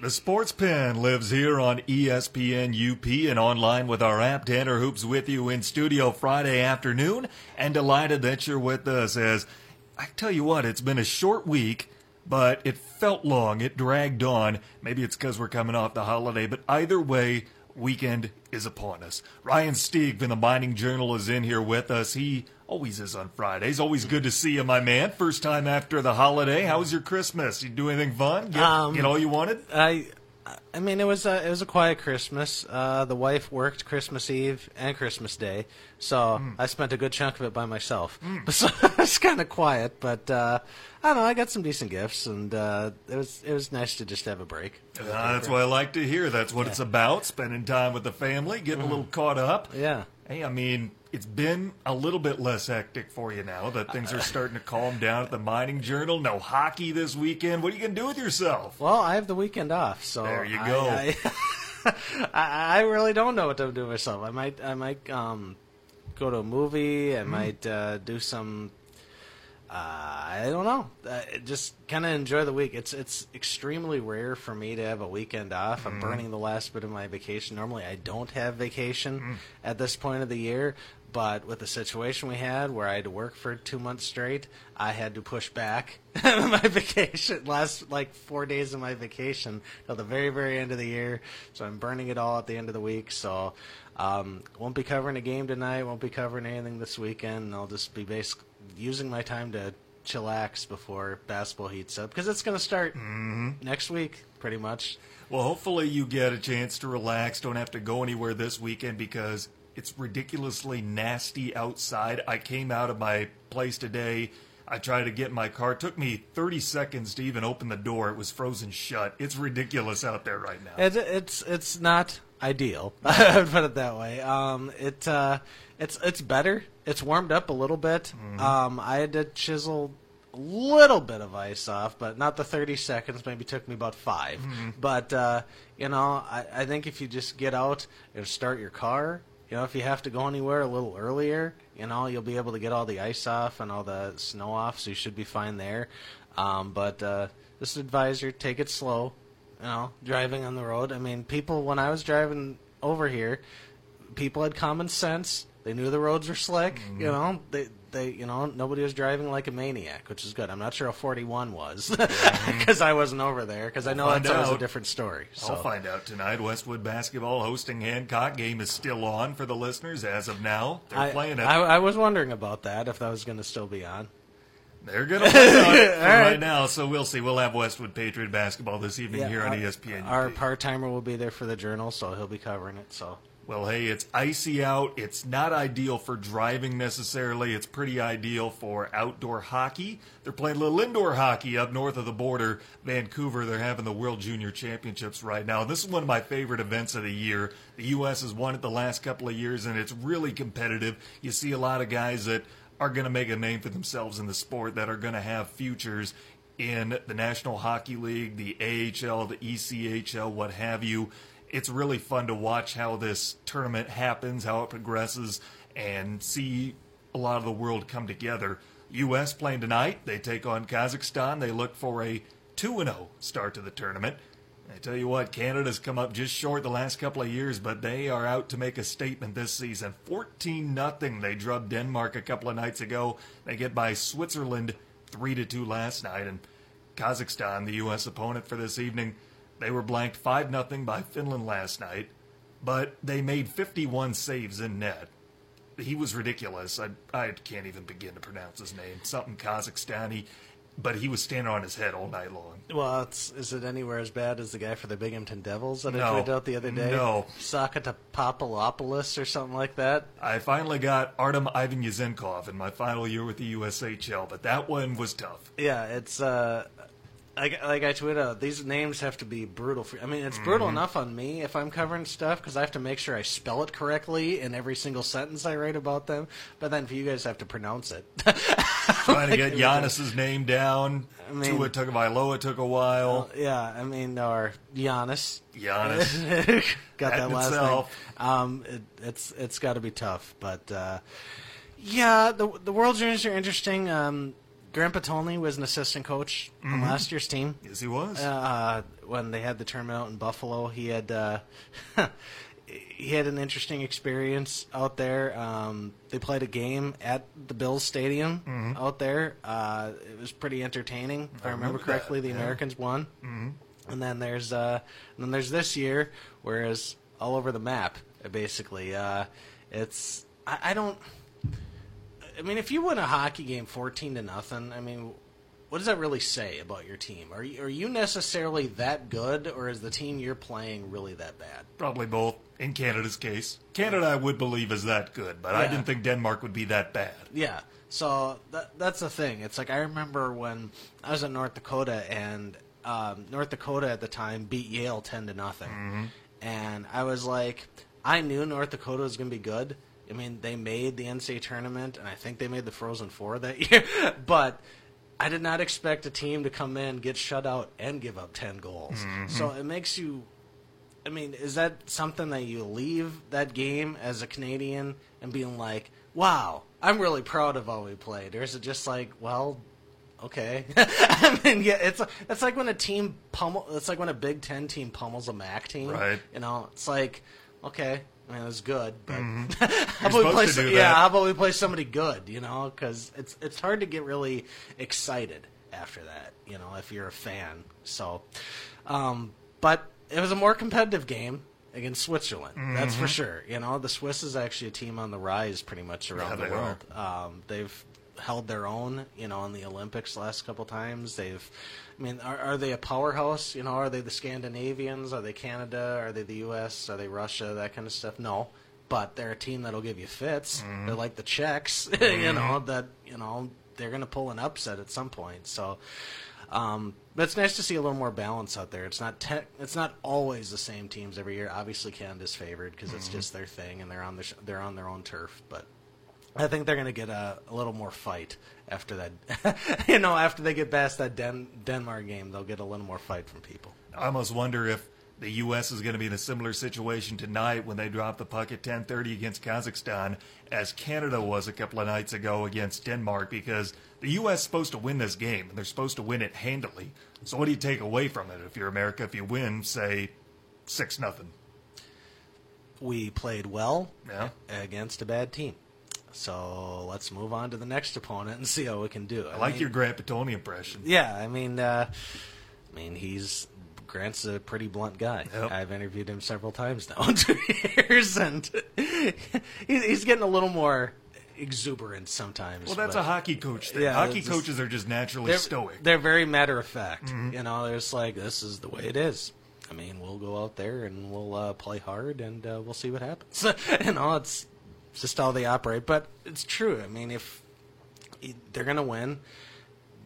The Sports Pen lives here on ESPN UP and online with our app. Tanner Hoops with you in studio Friday afternoon, and delighted that you're with us. As I tell you what, it's been a short week, but it felt long. It dragged on. Maybe it's because we're coming off the holiday, but either way, weekend is upon us. Ryan Stieg from the Mining Journal is in here with us. He always is on Fridays. Always good to see you, my man. First time after the holiday. How was your Christmas? Did you do anything fun? Get, Um, get all you wanted? I, I mean, it was a, it was a quiet Christmas. Uh, the wife worked Christmas Eve and Christmas Day, so Hmm. I spent a good chunk of it by myself. So it's kind of quiet, but uh, I don't know. I got some decent gifts, and uh, it was it was nice to just have a break. Uh, that's what I like to hear. That's what it's about. Spending time with the family, getting a little caught up. Yeah. Hey, I mean, it's been a little bit less hectic for you now that things are starting to calm down at the Mining Journal. No hockey this weekend. What are you going to do with yourself? Well, I have the weekend off, so There you go. I, I, I really don't know what to do with myself. I might I might um, go to a movie. Hmm. I might uh, do some. Uh, I don't know. Uh, just kind of enjoy the week. It's it's extremely rare for me to have a weekend off. Hmm. I'm burning the last bit of my vacation. Normally, I don't have vacation Hmm. at this point of the year. But with the situation we had, where I had to work for two months straight, I had to push back my vacation. Last like four days of my vacation till the very very end of the year. So I'm burning it all at the end of the week. So um, won't be covering a game tonight. Won't be covering anything this weekend. I'll just be basically using my time to chillax before basketball heats up because it's going to start next week, pretty much. Well, hopefully you get a chance to relax. Don't have to go anywhere this weekend because it's ridiculously nasty outside. I came out of my place today. I tried to get in my car. It took me 30 seconds to even open the door. It was frozen shut. It's ridiculous out there right now. It, it's it's not ideal. I would put it that way. Um, it uh, it's it's better. It's warmed up a little bit. Um, I had to chisel a little bit of ice off, but not the thirty seconds. Maybe took me about 5 But uh, you know, I, I think if you just get out and start your car, you know, if you have to go anywhere a little earlier, you know, you'll be able to get all the ice off and all the snow off, so you should be fine there. Um, but uh, this advisor, take it slow you know, driving on the road. I mean, people when I was driving over here, people had common sense. They knew the roads were slick. You know, they they you know nobody was driving like a maniac, which is good. I'm not sure how 41 was because I wasn't over there. Because I know Find that's always a different story. So. I'll find out tonight. Westwood basketball hosting Hancock game is still on for the listeners as of now. They're I, playing it. I, I was wondering about that if that was going to still be on. They're going to play on it right. right now, so we'll see. We'll have Westwood Patriot basketball this evening here on our, ESPN. Our part timer will be there for the journal, so he'll be covering it. So Well, hey, it's icy out. It's not ideal for driving necessarily. It's pretty ideal for outdoor hockey. They're playing a little indoor hockey up north of the border, Vancouver. They're having the World Junior Championships right now. This is one of my favorite events of the year. The U.S. has won it the last couple of years, and it's really competitive. You see a lot of guys that are going to make a name for themselves in the sport that are going to have futures in the National Hockey League, the AHL, the ECHL, what have you. It's really fun to watch how this tournament happens, how it progresses, and see a lot of the world come together. U.S. playing tonight. They take on Kazakhstan. They look for a 2 0 start to the tournament. I tell you what, Canada's come up just short the last couple of years, but they are out to make a statement this season. 14 nothing. They drubbed Denmark a couple of nights ago. They get by Switzerland 3 to 2 last night and Kazakhstan, the US opponent for this evening, they were blanked 5 nothing by Finland last night, but they made 51 saves in net. He was ridiculous. I I can't even begin to pronounce his name. Something Kazakhstani, but he was standing on his head all night long. Well, it's, is it anywhere as bad as the guy for the Binghamton Devils that I No. tweeted out the other day? No. Sakata Papalopoulos or something like that. I finally got Artem Ivan Yazenkov in my final year with the USHL, but that one was tough. Yeah, it's uh, like like I tweeted out. These names have to be brutal. For, I mean, it's brutal Mm-hmm. enough on me if I'm covering stuff because I have to make sure I spell it correctly in every single sentence I write about them. But then for you guys, have to pronounce it. Trying to get Giannis's name down. I mean- Tua Tagovailoa took a while. yeah, I mean, or Giannis. Giannis. got That that last itself. name. Um, it, it's it's got to be tough, but uh, yeah, the the World Juniors are interesting. Um, Grant Potulny was an assistant coach on last year's team. Yes, he was. Uh, when they had the tournament out in Buffalo, he had uh, he had an interesting experience out there. Um, they played a game at the Bills Stadium out there. Uh, it was pretty entertaining, if I, remember, remember that, correctly. The yeah. Americans won, and then there's uh, and then there's this year, whereas all over the map, basically. Uh, it's I, I don't. I mean, if you win a hockey game fourteen to nothing, I mean, what does that really say about your team? Are you, are you necessarily that good, or is the team you're playing really that bad? Probably both. In Canada's case, Canada I would believe is that good, but I didn't think Denmark would be that bad. Yeah. So that, that's the thing. It's like I remember when I was in North Dakota, and um, North Dakota at the time beat Yale ten to nothing, and I was like, I knew North Dakota was going to be good. I mean, they made the NCAA tournament, and I think they made the Frozen Four that year, but. I did not expect a team to come in, get shut out, and give up 10 goals. Mm-hmm. So it makes you I mean, is that something that you leave that game as a Canadian and being like, "Wow, I'm really proud of how we played," or is it just like, "Well, okay"? I mean, yeah, it's it's like when a team pummel. It's like when a Big Ten team pummels a MAC team. Right. You know, it's like, okay, I mean, it was good, but how You're about we play? to some- yeah, how about we play somebody good? You know, because it's it's hard to get really excited after that. You know, if you're a fan. So, um, but it was a more competitive game against Switzerland. That's Mm-hmm. for sure. You know, the Swiss is actually a team on the rise pretty much around Yeah, the world. Um, they've held their own, you know, in the Olympics last couple times. They've, I mean, are, are they a powerhouse? You know, are they the Scandinavians? Are they Canada? Are they the U.S.? Are they Russia? That kind of stuff? No, but they're a team that'll give you fits. Mm-hmm. They're like the Czechs, you know, that you know they're going to pull an upset at some point. So. Um, but it's nice to see a little more balance out there. It's not te- it's not always the same teams every year. Obviously, Canada's favored because it's just their thing and they're on the sh- they're on their own turf. But I think they're going to get a, a little more fight after that. you know, after they get past that Den- Denmark game, they'll get a little more fight from people. I almost wonder if the U.S. is going to be in a similar situation tonight when they drop the puck at 10:30 against Kazakhstan, as Canada was a couple of nights ago against Denmark, because the U.S. is supposed to win this game and they're supposed to win it handily. So what do you take away from it if you're America? If you win, say six nothing, We played well Yeah. against a bad team. So let's move on to the next opponent and see how we can do. I like mean- your Grant Potulny impression. Yeah, I mean, uh, I mean, he's Grant's a pretty blunt guy. Yep. I've interviewed him several times now in two years, and he's getting a little more exuberant sometimes. Well, that's but a hockey coach thing. Yeah, hockey it's just- coaches are just naturally they're, stoic. Mm-hmm. They're very matter of fact. You know, they're just like, this is the way it is. I mean, we'll go out there and we'll uh, play hard, and uh, we'll see what happens. you know, it's just how they operate. But it's true. I mean, if they're going to win,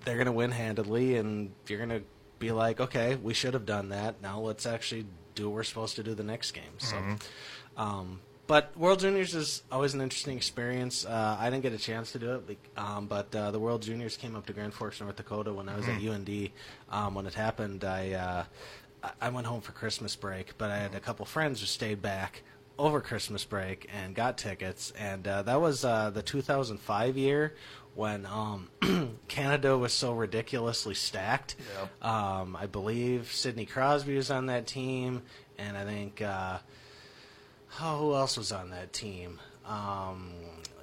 they're going to win handedly, and you're going to be like, okay, we should have done that. Now let's actually do what we're supposed to do the next game. So, um, but World Juniors is always an interesting experience. Uh, I didn't get a chance to do it, um, but uh, the World Juniors came up to Grand Forks, North Dakota when I was at UND. Um, when it happened, I uh, I went home for Christmas break, but I had a couple friends who stayed back over Christmas break and got tickets, and uh, that was uh, the 2005 year when um, Canada was so ridiculously stacked. Yep. Um, I believe Sidney Crosby was on that team, and I think uh, oh, who else was on that team? Um,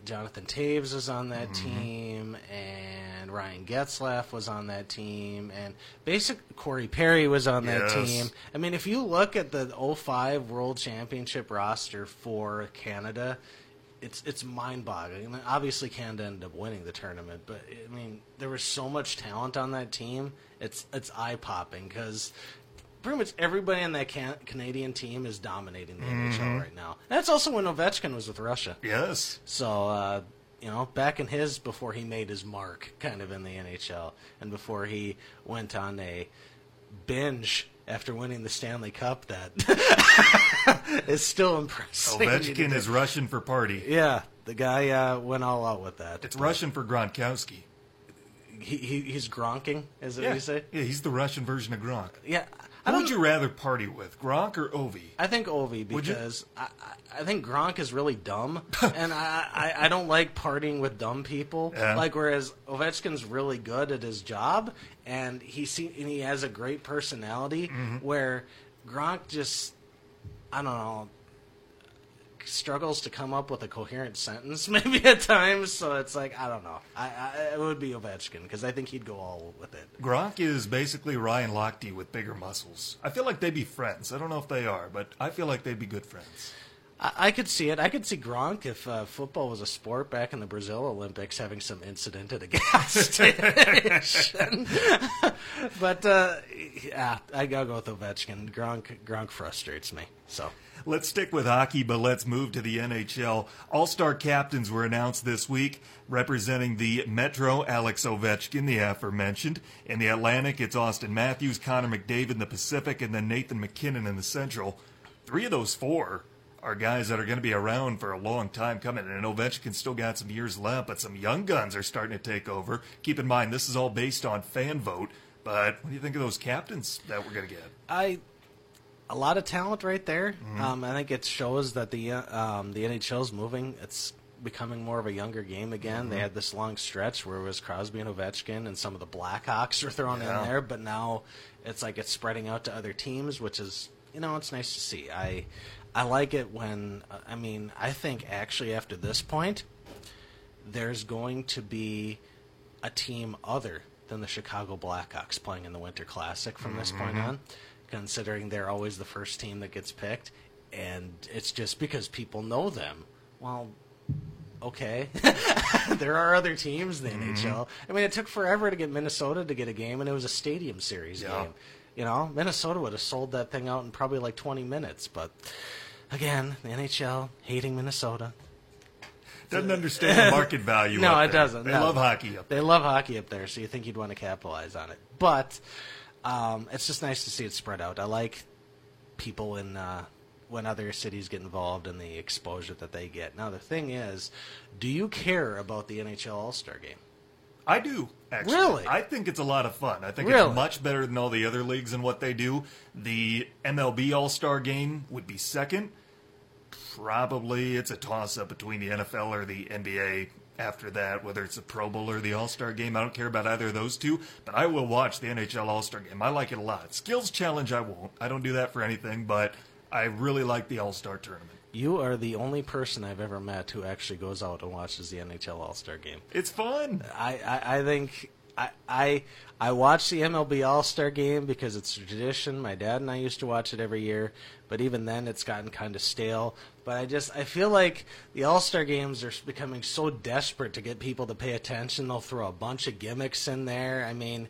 Jonathan Toews was on that mm-hmm. team, and Ryan Getzlaf was on that team, and basic Corey Perry was on that Yes. team. I mean, if you look at the 05 World Championship roster for Canada, it's it's mind-boggling. I mean, obviously, Canada ended up winning the tournament, but I mean, there was so much talent on that team. It's it's eye-popping because pretty much everybody on that can- Canadian team is dominating the NHL right now. That's also when Ovechkin was with Russia. yes. So, uh, you know, back in his before he made his mark, kind of in the NHL, and before he went on a binge after winning the Stanley Cup, that is still impressive. Ovechkin is Russian for party. Yeah, the guy uh, went all out with that. It's Russian for Gronkowski. He, he he's gronking, is it what you say? yeah, he's the Russian version of Gronk. Yeah, Who would you rather party with, Gronk or Ovi? I think Ovi Would you? because I, I, I think Gronk is really dumb, and I, I, I don't like partying with dumb people. Yeah. Like whereas Ovechkin's really good at his job, and he see, and he has a great personality. Mm-hmm. Where Gronk just, I don't know, struggles to come up with a coherent sentence maybe at times. So it's like I don't know. I, I it would be Ovechkin because I think he'd go all with it. Gronk is basically Ryan Lochte with bigger muscles. I feel like they'd be friends. I don't know if they are, but I feel like they'd be good friends. I, could see it. I could see Gronk if uh, football was a sport back in the Brazil Olympics having some incident at a gas station. but uh, yeah, I gotta go with Ovechkin. Gronk, Gronk frustrates me. So Let's stick with hockey, but let's move to the NHL. All star captains were announced this week, representing the Metro, Alex Ovechkin, the aforementioned. In the Atlantic, it's Auston Matthews, Connor McDavid in the Pacific, and then Nathan MacKinnon in the Central. Three of those four are guys that are going to be around for a long time coming, and Ovechkin still got some years left, but some young guns are starting to take over. Keep in mind, this is all based on fan vote, but what do you think of those captains that we're going to get? I. A lot of talent right there. Um, I think it shows that the um, the NHL is moving. It's becoming more of a younger game again. They had this long stretch where it was Crosby and Ovechkin, and some of the Blackhawks were thrown Yeah. in there. But now it's like it's spreading out to other teams, which is you know it's nice to see. I I like it when uh, I mean I think actually after this point there's going to be a team other than the Chicago Blackhawks playing in the Winter Classic from this point on, considering they're always the first team that gets picked, and it's just because people know them. Well, okay. there are other teams in the NHL. I mean, it took forever to get Minnesota to get a game, and it was a stadium series Yeah. game. You know, Minnesota would have sold that thing out in probably like 20 minutes, but again, the NHL hating Minnesota. Doesn't understand the market value. No, it there. doesn't, They no. love hockey up there. They love hockey up there, so you think you'd want to capitalize on it. But um, it's just nice to see it spread out. I like people in uh, when other cities get involved and the exposure that they get. Now the thing is, do you care about the NHL All Star Game? I do, actually. Really? I think it's a lot of fun. I think Really? it's much better than all the other leagues and what they do. The MLB All Star game would be second. Probably it's a toss up between the NFL or the NBA after that, whether it's the Pro Bowl or the All Star game. I don't care about either of those two, but I will watch the NHL All Star game. I like it a lot. Skills Challenge, I won't. I don't do that for anything, but I really like the All Star tournament. You are the only person I've ever met who actually goes out and watches the NHL All Star Game. It's fun. I, I, I think I, I I watch the MLB All Star Game because it's a tradition. My dad and I used to watch it every year, but even then, it's gotten kind of stale. But I just I feel like the All Star games are becoming so desperate to get people to pay attention. They'll throw a bunch of gimmicks in there. I mean.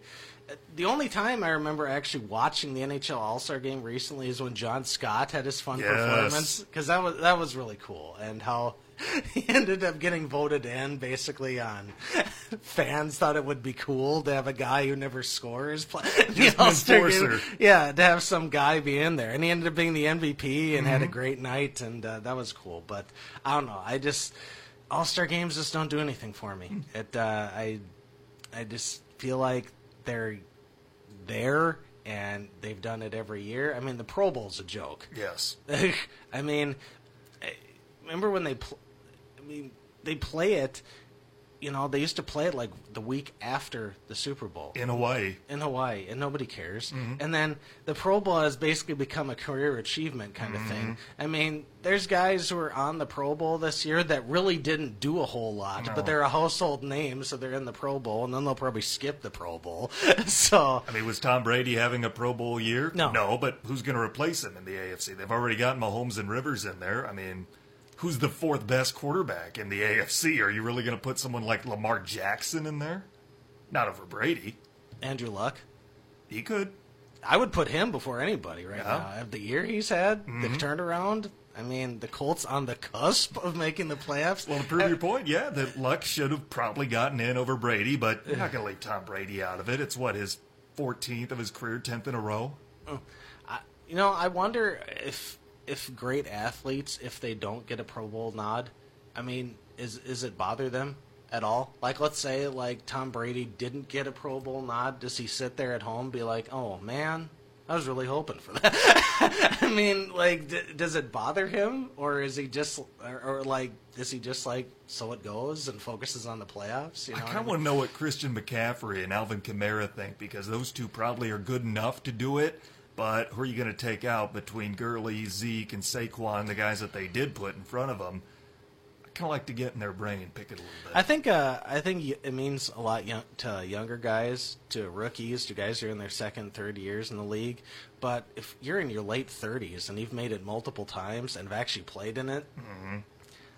The only time I remember actually watching the NHL All Star Game recently is when John Scott had his fun Yes. performance because that was that was really cool, and how he ended up getting voted in basically on fans thought it would be cool to have a guy who never scores play the All-Star game. Yeah, to have some guy be in there, and he ended up being the MVP and had a Mm-hmm. great night, and uh, that was cool. But I don't know, I just All Star games just don't do anything for me. Hmm. It uh, I I just feel like they're there. And they've done it every year. I mean, the Pro Bowl's a joke. Yes. I mean, I- remember when they, pl- I mean, they play it. You know, they used to play it like the week after the Super Bowl In Hawaii. in Hawaii, and nobody cares. Mm-hmm. And then the Pro Bowl has basically become a career achievement kind of Mm-hmm. thing. I mean, there's guys who are on the Pro Bowl this year that really didn't do a whole lot, No. but they're a household name, so they're in the Pro Bowl, and then they'll probably skip the Pro Bowl. so I mean, was Tom Brady having a Pro Bowl year? No. No, but who's going to replace him in the AFC? They've already got Mahomes and Rivers in there. I mean, who's the fourth best quarterback in the AFC? Are you really going to put someone like Lamar Jackson in there? Not over Brady. Andrew Luck. He could. I would put him before anybody right Yeah. Mm-hmm. now. The year he's had, the turnaround. I mean, the Colts on the cusp of making the playoffs. Well, to prove your point, yeah, that Luck should have probably gotten in over Brady, but you're not going to leave Tom Brady out of it. It's what, his 14th of his career, 10th in a row? I, you know, I wonder if if great athletes, if they don't get a Pro Bowl nod, I mean, is is it bother them at all? Like, let's say like Tom Brady didn't get a Pro Bowl nod, does he sit there at home and be like, oh man, I was really hoping for that. I mean, like, d- does it bother him, or is he just, or, or, like, is he just like, so it goes and focuses on the playoffs? You know I kind of want to know what Christian McCaffrey and Alvin Kamara think because those two probably are good enough to do it. But who are you going to take out between Gurley, Zeke, and Saquon, the guys that they did put in front of them? I kind of like to get in their brain, and pick it a little bit. I think uh, I think it means a lot young, to younger guys, to rookies, to guys who are in their second, third years in the league. But if you're in your late 30s and you've made it multiple times and have actually played in it,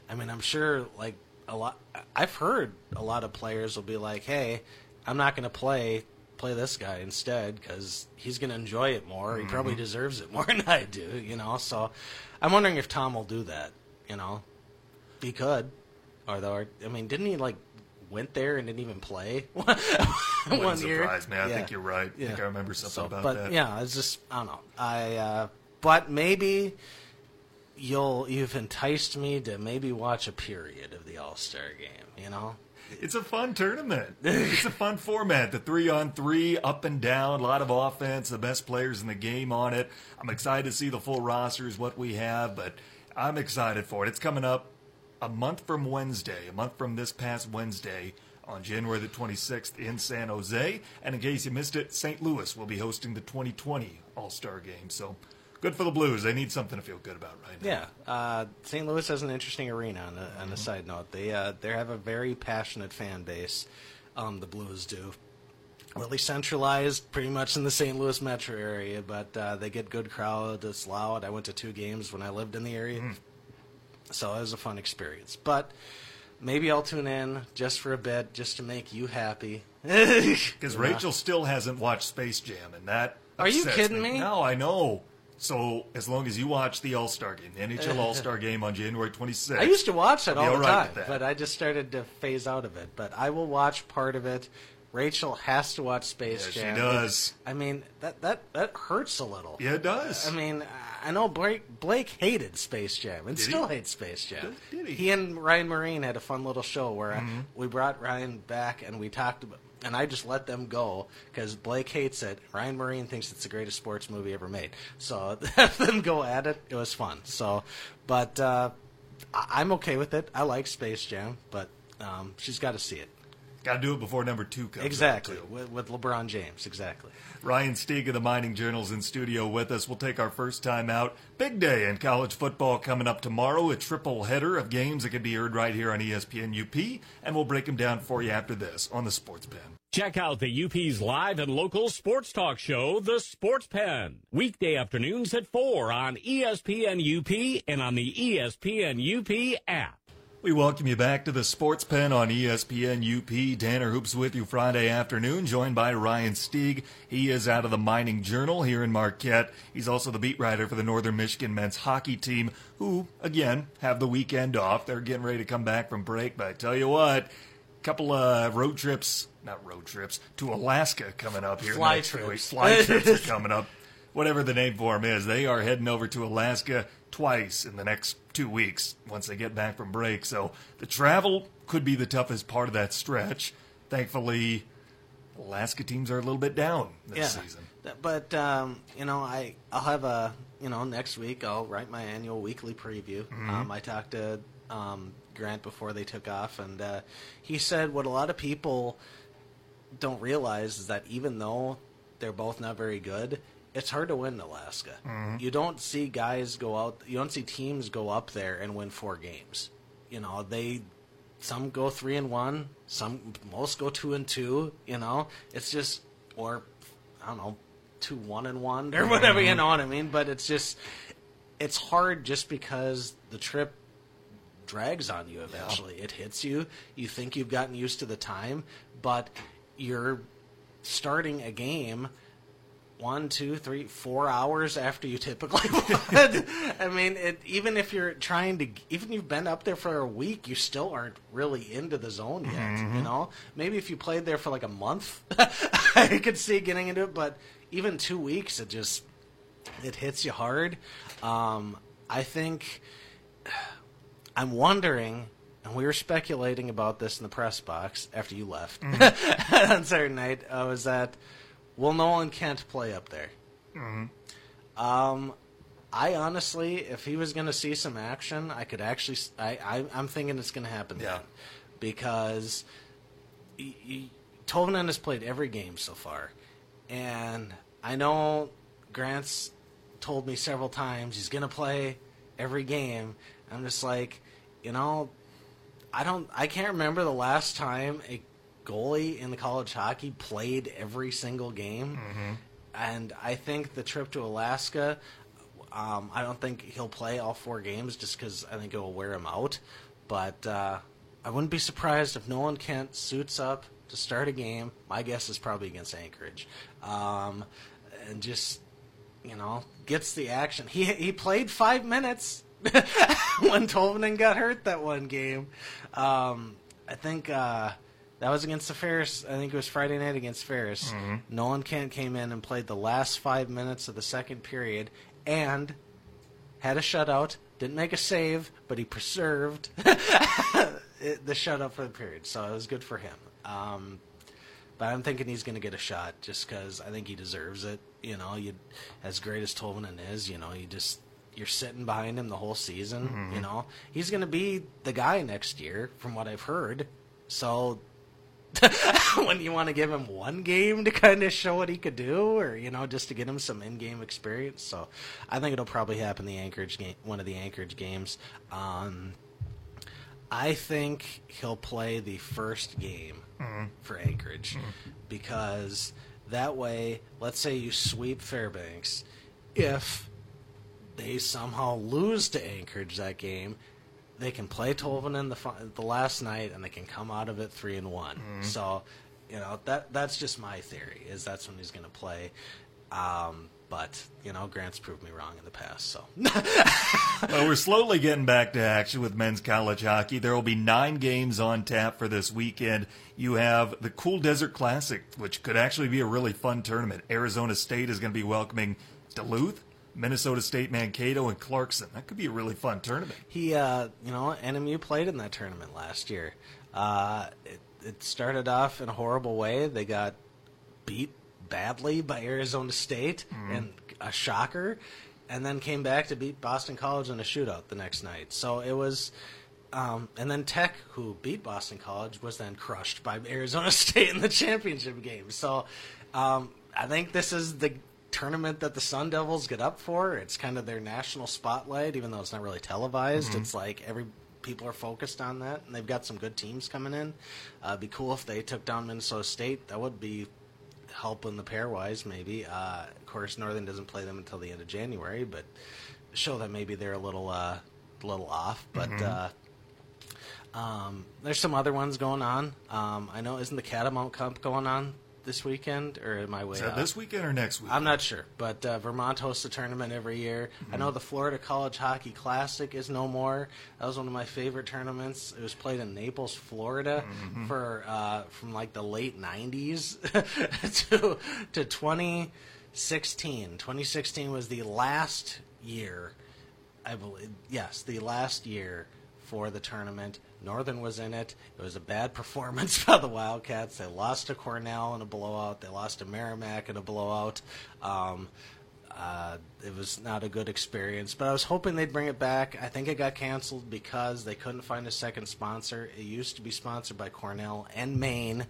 I mean, I'm sure like a lot. I've heard a lot of players will be like, "Hey, I'm not going to play." Play this guy instead because he's going to enjoy it more. He probably deserves it more than I do, you know. So, I'm wondering if Tom will do that. You know, he could. Or though, I mean, didn't he like went there and didn't even play one Wouldn't year? surprise me. I Yeah. think you're right. I think I remember something So, about but that. yeah, it's just I don't know. I uh, but maybe you'll you've enticed me to maybe watch a period of the All Star game. You know, It's a fun tournament. it's a fun format. The three on three, up and down, a lot of offense, the best players in the game on it. I'm excited to see the full rosters, what we have, but I'm excited for it. It's coming up a month from Wednesday, a month from this past Wednesday on January the 26th in San Jose. And in case you missed it, St. Louis will be hosting the 2020 All Star game. So good for the Blues. They need something to feel good about right now. yeah. Uh, St. Louis has an interesting arena. On a, on a side note, they uh, they have a very passionate fan base. Um, the Blues do. Really centralized, pretty much in the St. Louis metro area, but uh, they get good crowd. It's loud. I went to two games when I lived in the area. So it was a fun experience. But maybe I'll tune in just for a bit, just to make you happy. Because Rachel still hasn't watched Space Jam, and that. Are you kidding me? No, I know. So as long as you watch the All Star game, the NHL All Star game on January 26th, I used to watch it I'll all the all right time, but I just started to phase out of it. But I will watch part of it. Rachel has to watch Space Yeah, she does. I mean, that that that hurts a little. Yeah, it does. I mean, I know Blake, Blake hated Space Jam and Did he? still hates Space Jam. Did he? he? and Ryan Marine had a fun little show where Mm-hmm. we brought Ryan back and we talked about, and I just let them go because Blake hates it. Ryan Marine thinks it's the greatest sports movie ever made. So have them go at it. It was fun. So, but uh, I'm okay with it. I like Space Jam, but um, she's got to see it. Got to do it before number two comes. out, Exactly with, with LeBron James. Exactly. Ryan Stieg of the Mining Journal's in studio with us. We'll take our first time out. Big day in college football coming up tomorrow. A triple header of games that can be heard right here on ESPN UP, and we'll break them down for you after this on the Sports Pen. Check out the UP's live and local sports talk show, The Sports Pen. Weekday afternoons at 4 on ESPN UP and on the ESPN UP app. We welcome you back to the Sports Pen on ESPN UP. Tanner Hoops with you Friday afternoon, joined by Ryan Stieg. He is out of the Mining Journal here in Marquette. He's also the beat writer for the Northern Michigan men's hockey team, who, again, have the weekend off. They're getting ready to come back from break, but I tell you what, couple of road trips, not road trips, to Alaska coming up here Fly next trips. week. Fly trips are coming up. Whatever the name for them is, they are heading over to Alaska twice in the next two weeks once they get back from break. So the travel could be the toughest part of that stretch. Thankfully, Alaska teams are a little bit down this yeah. season. But um, you know, I I'll have a you know next week I'll write my annual weekly preview. Mm-hmm. Um, I talked to um, Grant before they took off, and uh, he said what a lot of people don't realize is that even though they're both not very good, it's hard to win in Alaska. Mm-hmm. You don't see guys go out. You don't see teams go up there and win four games. You know they. Some go three and one. Some most go two and two. You know, it's just or I don't know, two one and one or whatever. You know what I mean? But it's just it's hard just because the trip drags on you eventually. It hits you. You think you've gotten used to the time, but you're starting a game one, two, three, four hours after you typically would. I mean, it, even if you're trying to, even if you've been up there for a week, you still aren't really into the zone yet. You know, maybe if you played there for like a month, I could see getting into it. But even two weeks, it just it hits you hard. Um, I think I'm wondering, and we were speculating about this in the press box after you left on Saturday night. Uh, was that will Nolan Kent play up there? Um, I honestly, if he was going to see some action, I could actually. I'm thinking it's going to happen. Yeah. then. because he, he, has played every game so far, and I know Grant's told me several times he's going to play every game. I'm just like, you know, I don't. I can't remember the last time a goalie in the college hockey played every single game, and I think the trip to Alaska. Um, I don't think he'll play all four games just because I think it will wear him out. But uh, I wouldn't be surprised if Nolan Kent suits up to start a game. My guess is probably against Anchorage, um, and just you know gets the action. He he played five minutes when Tolvanen got hurt that one game. Um, I think uh, that was against the Ferris. I think it was Friday night against Ferris. Nolan Kent came in and played the last five minutes of the second period and had a shutout. Didn't make a save, but he preserved it, the shutout for the period. So it was good for him. Um, but I'm thinking he's going to get a shot just because I think he deserves it. You know, you as great as Tolvanen is, you know, you just you're sitting behind him the whole season. You know, he's going to be the guy next year, from what I've heard. So when you want to give him one game to kind of show what he could do, or you know, just to get him some in-game experience. So I think it'll probably happen the Anchorage game, one of the Anchorage games. Um, I think he'll play the first game for Anchorage because that way, let's say you sweep Fairbanks, if they somehow lose to Anchorage that game, they can play Tolvanen the fi- the last night and they can come out of it three and one. So, you know that that's just my theory is that's when he's going to play. Um, but you know, Grant's proved me wrong in the past. So Well, we're slowly getting back to action with men's college hockey. There will be nine games on tap for this weekend. You have the Cool Desert Classic, which could actually be a really fun tournament. Arizona State is going to be welcoming Duluth, Minnesota State, Mankato, and Clarkson. That could be a really fun tournament. he, uh, you know, NMU played in that tournament last year. Uh, it, it started off in a horrible way. They got beat badly by Arizona State and a shocker, and then came back to beat Boston College in a shootout the next night. So it was. Um, and then Tech, who beat Boston College, was then crushed by Arizona State in the championship game. So um, I think this is the tournament that the Sun Devils get up for. It's kind of their national spotlight, even though it's not really televised. It's like every people are focused on that, and they've got some good teams coming in. Uh, it'd be cool if they took down Minnesota State. That would be helping the pairwise maybe. Uh, of course, Northern doesn't play them until the end of January, but show that maybe they're a little uh, little off. But uh, um, there's some other ones going on. Um, I know isn't the Catamount Cup going on this weekend, or am I way Is that off? this weekend or next week? I'm not sure, but uh, Vermont hosts a tournament every year. I know the Florida College Hockey Classic is no more. That was one of my favorite tournaments. It was played in Naples, Florida, for uh, from like the late '90s to to 2016. 2016 was the last year, I believe. Yes, the last year for the tournament. Northern was in it. It was a bad performance by the Wildcats. They lost to Cornell in a blowout. They lost to Merrimack in a blowout. Um, uh, it was not a good experience, but I was hoping they'd bring it back. I think it got canceled because they couldn't find a second sponsor. It used to be sponsored by Cornell and Maine,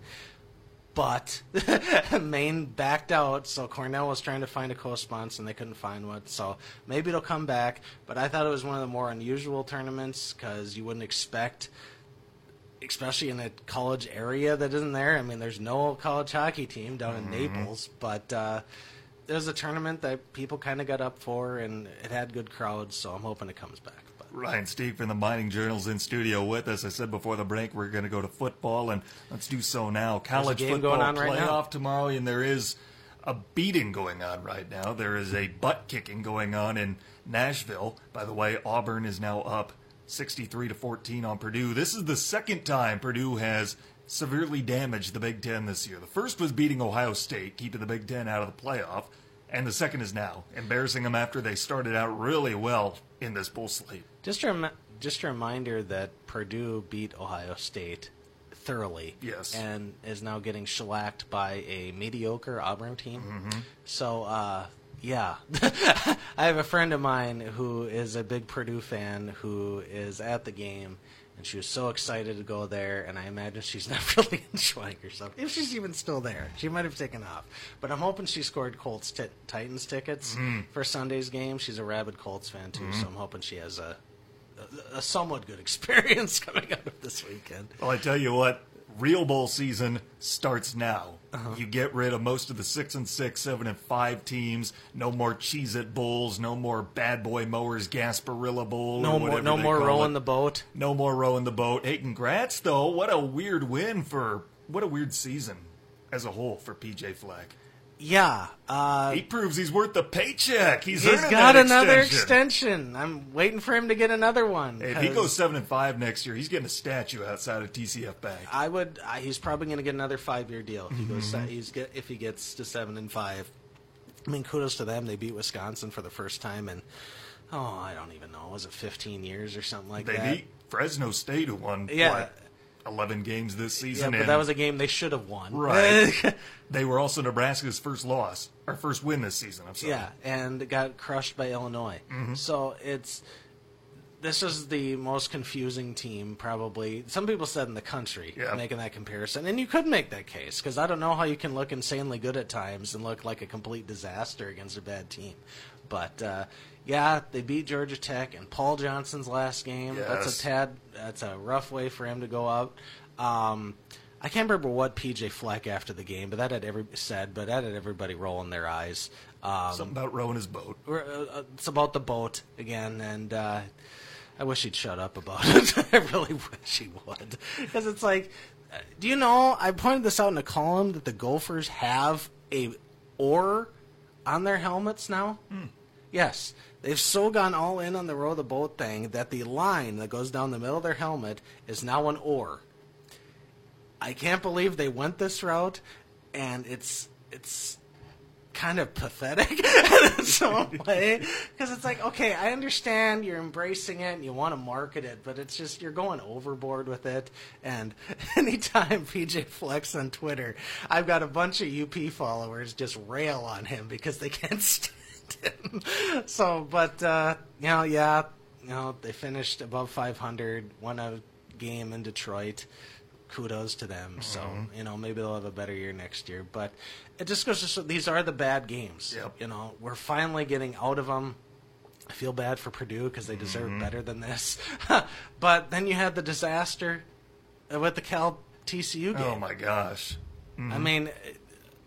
but Maine backed out, so Cornell was trying to find a co-sponsor and they couldn't find one. So maybe it'll come back. But I thought it was one of the more unusual tournaments because you wouldn't expect, especially in a college area that isn't there. I mean, there's no college hockey team down in Naples, but uh, it was a tournament that people kind of got up for, and it had good crowds. So I'm hoping it comes back. Ryan Stieg from the Mining Journal's in studio with us. I said before the break we're going to go to football, and let's do so now. College football going on right playoff now. tomorrow, and there is a beating going on right now. There is a butt kicking going on in Nashville. By the way, Auburn is now up 63 to 14 on Purdue. This is the second time Purdue has severely damaged the Big Ten this year. The first was beating Ohio State, keeping the Big Ten out of the playoff. And the second is now embarrassing them after they started out really well in this bowl slate. just a rem- just a reminder that Purdue beat Ohio State thoroughly. Yes. and is now getting shellacked by a mediocre Auburn team. Mm-hmm. So uh, Yeah. I have a friend of mine who is a big Purdue fan who is at the game, and she was so excited to go there, and I imagine she's not really enjoying herself. If she's even still there, she might have taken off. But I'm hoping she scored Colts t- Titans tickets mm-hmm. for Sunday's game. She's a rabid Colts fan, too, mm-hmm. so I'm hoping she has a, a, a somewhat good experience coming out of this weekend. Well, I tell you what, real bowl season starts now. Uh-huh. You get rid of most of the six and six, seven and five teams. No more Cheez It Bowls. No more Bad Boy Mowers Gasparilla Bowl. No or more, no more rowing it. the boat. No more rowing the boat. Hey, congrats though. What a weird win for what a weird season as a whole for PJ Fleck. Yeah, uh, he proves he's worth the paycheck. He's, he's got another extension. extension. I'm waiting for him to get another one. Hey, if he goes seven and five next year, he's getting a statue outside of TCF Bank. I would. I, he's probably going to get another five year deal if he goes. Mm-hmm. He's get, if he gets to seven and five. I mean, kudos to them. They beat Wisconsin for the first time, and oh, I don't even know. Was it 15 years or something like they that? They beat Fresno State, who won yeah. Like 11 games this season. Yeah, but that was a game they should have won. Right. they were also Nebraska's first loss or first win this season. I'm sorry. Yeah, and got crushed by Illinois. Mm-hmm. So it's this is the most confusing team probably. Some people said in the country yeah. making that comparison, and you could make that case because I don't know how you can look insanely good at times and look like a complete disaster against a bad team. But uh, yeah, they beat Georgia Tech and Paul Johnson's last game. That's a tad. That's a rough way for him to go out. Um, I can't remember what PJ Fleck after the game, but that had every said, but that had everybody rolling their eyes. Um, Something about rowing his boat. uh, uh, it's about the boat again, and uh, I wish he'd shut up about it. I really wish he would, because it's like, uh, do you know? I pointed this out in a column that the Gophers have a oar on their helmets now. Yes, they've so gone all in on the row the boat thing that the line that goes down the middle of their helmet is now an oar. I can't believe they went this route, and it's it's kind of pathetic in its own way because it's like okay i understand you're embracing it and you want to market it but it's just you're going overboard with it and anytime pj fleck's on twitter i've got a bunch of up followers just rail on him because they can't stand so but uh you know yeah you know they finished above 500 won a game in detroit kudos to them. So Mm-hmm. you know maybe they'll have a better year next year. But it just goes to show these are the bad games. Yep. You know we're finally getting out of them. I feel bad for Purdue because they deserve Mm-hmm. better than this. but then you had the disaster with the Cal TCU game. Oh my gosh. I mean,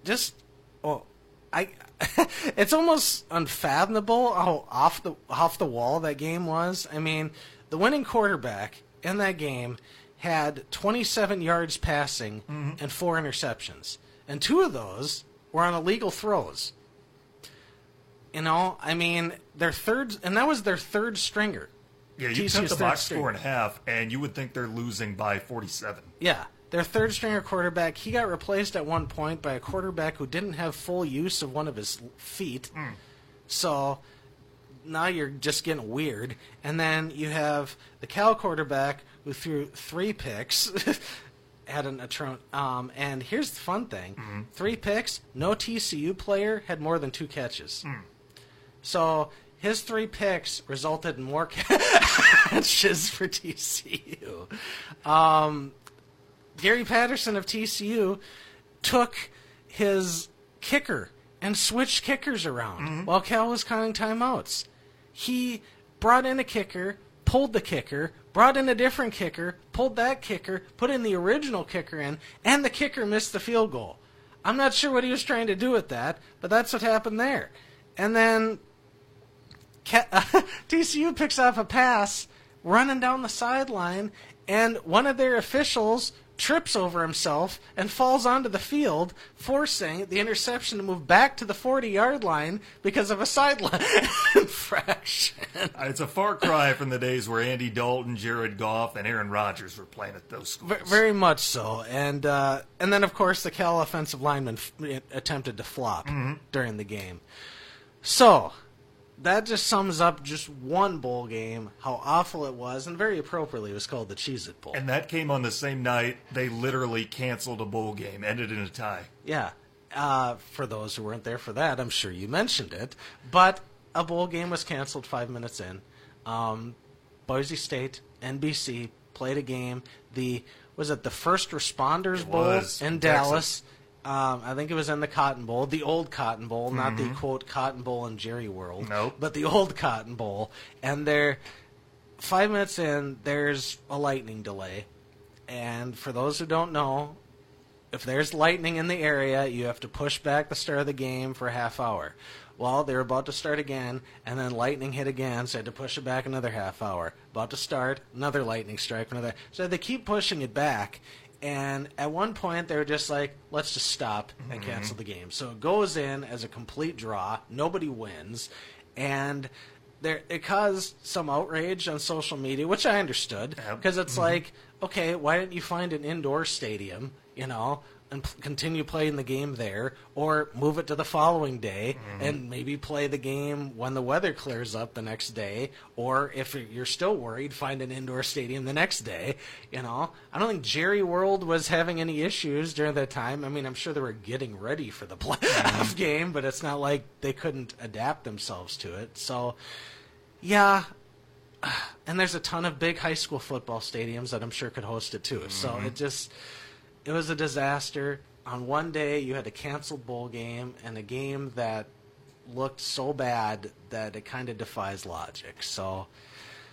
just well, I. it's almost unfathomable how off the off the wall that game was. I mean, the winning quarterback in that game had 27 yards passing mm-hmm. and four interceptions, and two of those were on illegal throws. You know, I mean, their third, and that was their third stringer. Yeah, you cut the box score in half, and you would think they're losing by 47. Yeah, their third stringer quarterback. He got replaced at one point by a quarterback who didn't have full use of one of his feet. So now you're just getting weird. And then you have the Cal quarterback who threw three picks. Had an atron- um, and here's the fun thing: three picks. No TCU player had more than two catches. So his three picks resulted in more catches for TCU. Um, Gary Patterson of TCU took his kicker and switched kickers around mm-hmm. while Cal was calling timeouts. He brought in a kicker, pulled the kicker, brought in a different kicker, pulled that kicker, put in the original kicker in, and the kicker missed the field goal. I'm not sure what he was trying to do with that, but that's what happened there. And then TCU picks up a pass running down the sideline, and one of their officials trips over himself and falls onto the field, forcing the interception to move back to the 40 yard line because of a sideline infraction. Uh, It's a far cry from the days where Andy Dalton, Jared Goff, and Aaron Rodgers were playing at those schools. Ve- Very much so, and uh, and then of course the Cal offensive lineman f- attempted to flop during the game. So that just sums up just one bowl game, how awful it was, and very appropriately it was called the Cheez It Bowl. And that came on the same night they literally canceled a bowl game, ended in a tie. yeah, uh, for those who weren't there for that, I'm sure you mentioned it. But a bowl game was canceled five minutes in. Um, Boise State, NBC played a game. The was it the First Responders It Bowl was, in in Dallas? Um, I think it was in the Cotton Bowl, the old Cotton Bowl, not the quote Cotton Bowl in Jerry World, Mm-hmm. Nope. but the old Cotton Bowl. And they're five minutes in, there's a lightning delay. And for those who don't know, if there's lightning in the area, you have to push back the start of the game for a half hour. Well, they're about to start again, and then lightning hit again, so I had to push it back another half hour. About to start, another lightning strike, another. So they keep pushing it back, and at one point they were just like, "Let's just stop and mm-hmm. cancel the game." So it goes in as a complete draw. Nobody wins, and there it caused some outrage on social media, which I understood because it's mm-hmm. like, okay, why didn't you find an indoor stadium, you know, and p- continue playing the game there, or move it to the following day mm-hmm. and maybe play the game when the weather clears up the next day, or if you're still worried, find an indoor stadium the next day, you know. I don't think Jerry World was having any issues during that time. I mean, I'm sure they were getting ready for the playoff mm-hmm. game, but it's not like they couldn't adapt themselves to it. So, yeah, and there's a ton of big high school football stadiums that I'm sure could host it too. So mm-hmm. it just it was a disaster. On one day, you had a canceled bowl game and a game that looked so bad that it kind of defies logic. So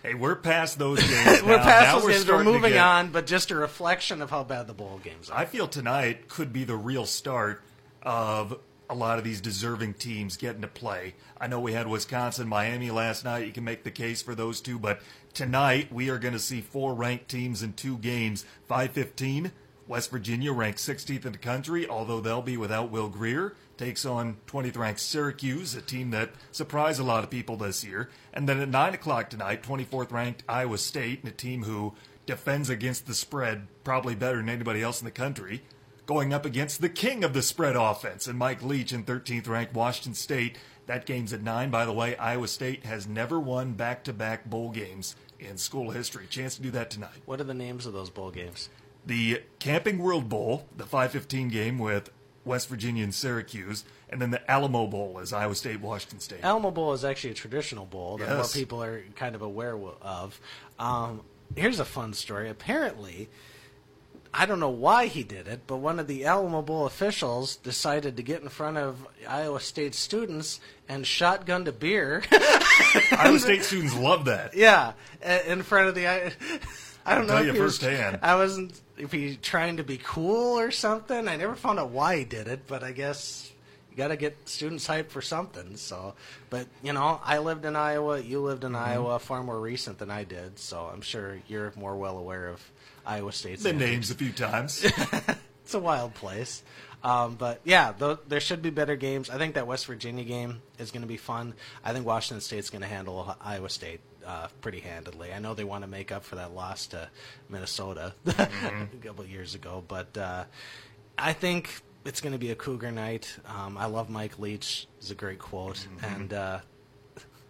Hey, we're past those games. we're now. past Now those games. We're moving get- on, but just a reflection of how bad the bowl games are. I feel tonight could be the real start of a lot of these deserving teams getting to play. I know we had Wisconsin, Miami last night. You can make the case for those two, but tonight we are going to see four ranked teams in two games. 515, West Virginia ranked 16th in the country, although they'll be without Will Grier. Takes on 20th ranked Syracuse, a team that surprised a lot of people this year. And then at 9 o'clock tonight, 24th ranked Iowa State, and a team who defends against the spread probably better than anybody else in the country going up against the king of the spread offense and Mike Leach in 13th ranked Washington State. That game's at 9. By the way, Iowa State has never won back to back bowl games in school history. Chance to do that tonight. what are the names of those bowl games? The Camping World Bowl, the 515 game with West Virginia and Syracuse, and then the Alamo Bowl is Iowa State, Washington State. Alamo Bowl is actually a traditional bowl that more Yes. people are kind of aware of. Um, here's a fun story. Apparently, I don't know why he did it, but one of the Alamo Bowl officials decided to get in front of Iowa State students and shotgunned a beer. Iowa State students love that. yeah, in front of the. I, don't know tell if you firsthand. I wasn't if he trying to be cool or something. I never found out why he did it, but I guess you got to get students hyped for something. So, but you know, I lived in Iowa. You lived in Mm-hmm. Iowa far more recent than I did, so I'm sure you're more well aware of Iowa State's The antics. names a few times. It's a wild place. Um, but yeah, th- there should be better games. I think that West Virginia game is going to be fun. I think Washington State's going to handle Iowa State uh, pretty handedly. I know they want to make up for that loss to Minnesota a couple years ago, but uh, I think it's going to be a Cougar night. Um, I love Mike Leach. It's a great quote, and uh,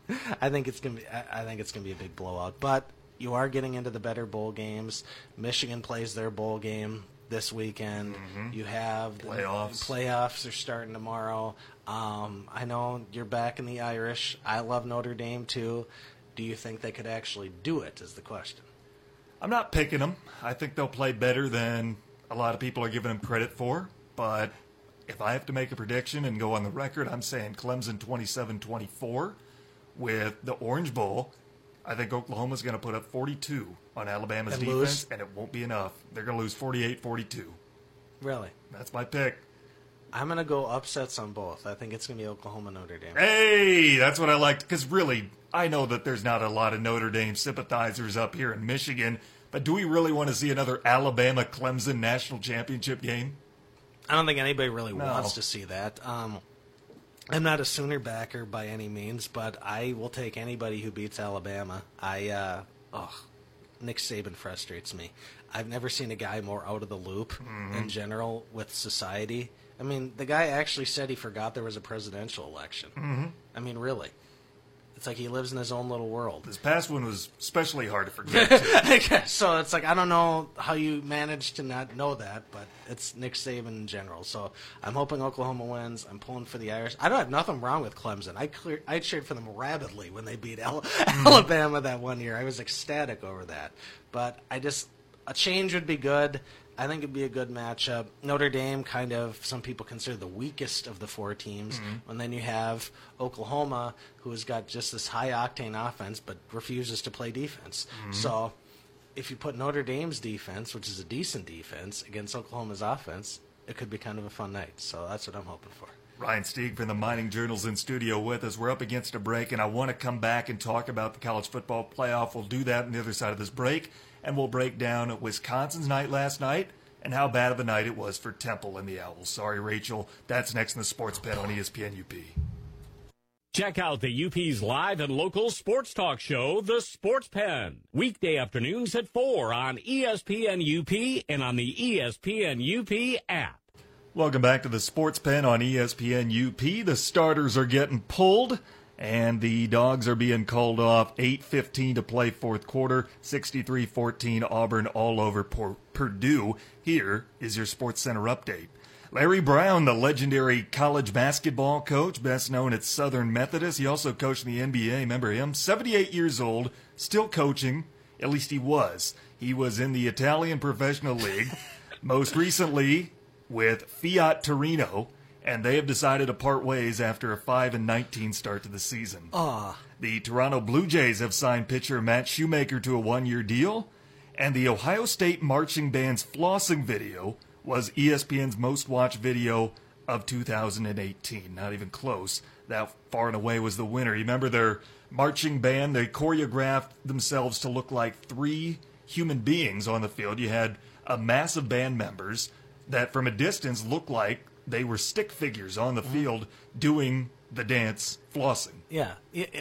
I think it's gonna be. I I think it's gonna be a big blowout. But you are getting into the better bowl games. Michigan plays their bowl game this weekend. You have the Playoffs. Playoffs are starting tomorrow. Um, I know you're back in the Irish. I love Notre Dame too. Do you think they could actually do it? Is the question. I'm not picking them. I think they'll play better than a lot of people are giving them credit for. But if I have to make a prediction and go on the record, I'm saying Clemson 27 24 with the Orange Bowl. I think Oklahoma's going to put up 42 on Alabama's And defense, lose? and it won't be enough. They're going to lose 48 42. Really? That's my pick. I'm gonna go upsets on both. I think it's gonna be Oklahoma Notre Dame. Hey, that's what I liked. Because really, I know that there's not a lot of Notre Dame sympathizers up here in Michigan, but do we really want to see another Alabama Clemson national championship game? I don't think anybody really No. wants to see that. Um, I'm not a Sooner backer by any means, but I will take anybody who beats Alabama. I, uh, oh, Nick Saban frustrates me. I've never seen a guy more out of the loop in general with society. I mean, the guy actually said he forgot there was a presidential election. Mm-hmm. I mean, really. It's like he lives in his own little world. This past one was especially hard to forget. so it's like I don't know how you managed to not know that, but it's Nick Saban in general. So I'm hoping Oklahoma wins. I'm pulling for the Irish. I don't have nothing wrong with Clemson. I clear, I cheered for them rabidly when they beat Al- Alabama that one year. I was ecstatic over that. But I just a change would be good. I think it'd be a good matchup. Notre Dame, kind of, some people consider the weakest of the four teams. Mm-hmm. And then you have Oklahoma, who has got just this high octane offense, but refuses to play defense. Mm-hmm. So if you put Notre Dame's defense, which is a decent defense, against Oklahoma's offense, it could be kind of a fun night. So that's what I'm hoping for. Ryan Stieg from the Mining Journal's in studio with us. We're up against a break, and I want to come back and talk about the college football playoff. We'll do that on the other side of this break, and we'll break down Wisconsin's night last night and how bad of a night it was for Temple and the Owls. Sorry, Rachel. That's next in the Sports Pen on ESPN UP. Check out the UP's live and local sports talk show, The Sports Pen. Weekday afternoons at 4 on ESPN UP and on the ESPN UP app. Welcome back to the Sports Pen on ESPN UP. The starters are getting pulled, and the dogs are being called off. 8.15 to play fourth quarter, 63-14 Auburn all over Pur- Purdue. Here is your Sports Center update. Larry Brown, the legendary college basketball coach, best known at Southern Methodist. He also coached in the NBA. Remember him? 78 years old, still coaching. At least he was. He was in the Italian Professional League. Most recently, with Fiat Torino, and they have decided to part ways after a 5 and 19 start to the season. Ah. The Toronto Blue Jays have signed pitcher Matt Shoemaker to a one year deal, and the Ohio State marching band's flossing video was ESPN's most watched video of 2018. Not even close. That far and away was the winner. You remember their marching band? They choreographed themselves to look like three human beings on the field. You had a mass of band members that from a distance looked like they were stick figures on the field doing the dance flossing. Yeah,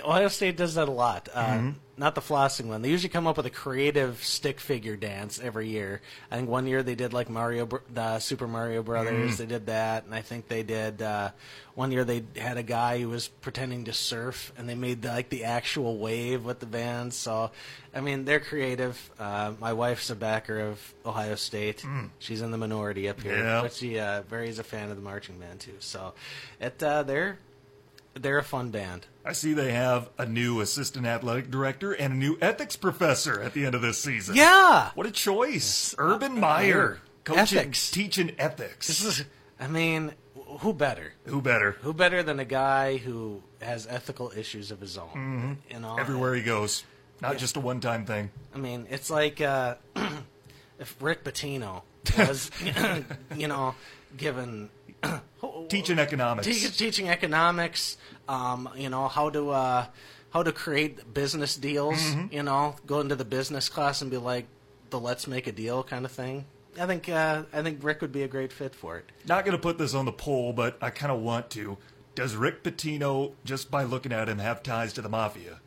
Ohio State does that a lot. Uh, Not the flossing one. They usually come up with a creative stick figure dance every year. I think one year they did like Mario, the Super Mario Brothers. They did that, and I think they did uh, one year they had a guy who was pretending to surf, and they made like the actual wave with the band. So, I mean, they're creative. Uh, my wife's a backer of Ohio State. She's in the minority up here, Yeah. but she uh, very is a fan of the marching band too. So, it uh, they're they're a fun band. I see they have a new assistant athletic director and a new ethics professor at the end of this season. Yeah. What a choice. Urban Meyer, coaching, Ethics. teaching ethics. This is, I mean, who better? Who better? Who better than a guy who has ethical issues of his own? Mm-hmm. You know, Everywhere he goes. Not just a one time thing. I mean, it's like uh, if Rick Pitino was, you know, given Teaching economics. te- teaching economics, um, you know, how to uh, how to create business deals. Mm-hmm. You know, go into the business class and be like the let's make a deal kind of thing. I think uh, I think Rick would be a great fit for it. Not going to put this on the poll, but I kind of want to. Does Rick Pitino, just by looking at him, have ties to the mafia?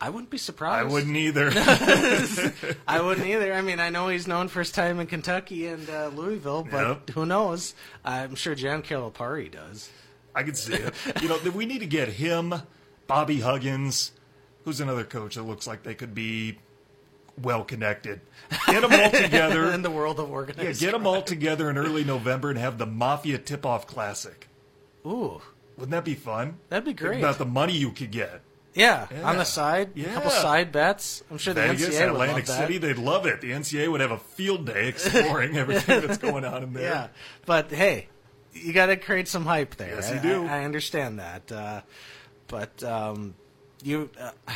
I wouldn't be surprised. I wouldn't either. I wouldn't either. I mean, I know he's known for his time in Kentucky and uh, Louisville, but Yep. who knows? I'm sure John Calipari does. I can see it. You know, we need to get him, Bobby Huggins, who's another coach that looks like they could be well connected. Get them all together. in the world of yeah, get them all together in early November and have the Mafia Tip Off Classic. Ooh, Wouldn't that be fun? that'd be Think great. about the money you could get. Yeah, Yeah. on the side, a couple side bets. I'm sure the Vegas, NCAA would Atlantic love that. City, they'd love it. The NCAA would have a field day exploring everything that's going on in there. Yeah, but hey, you got to create some hype there. Yes, I, you do. I, I understand that, uh, but um, you uh,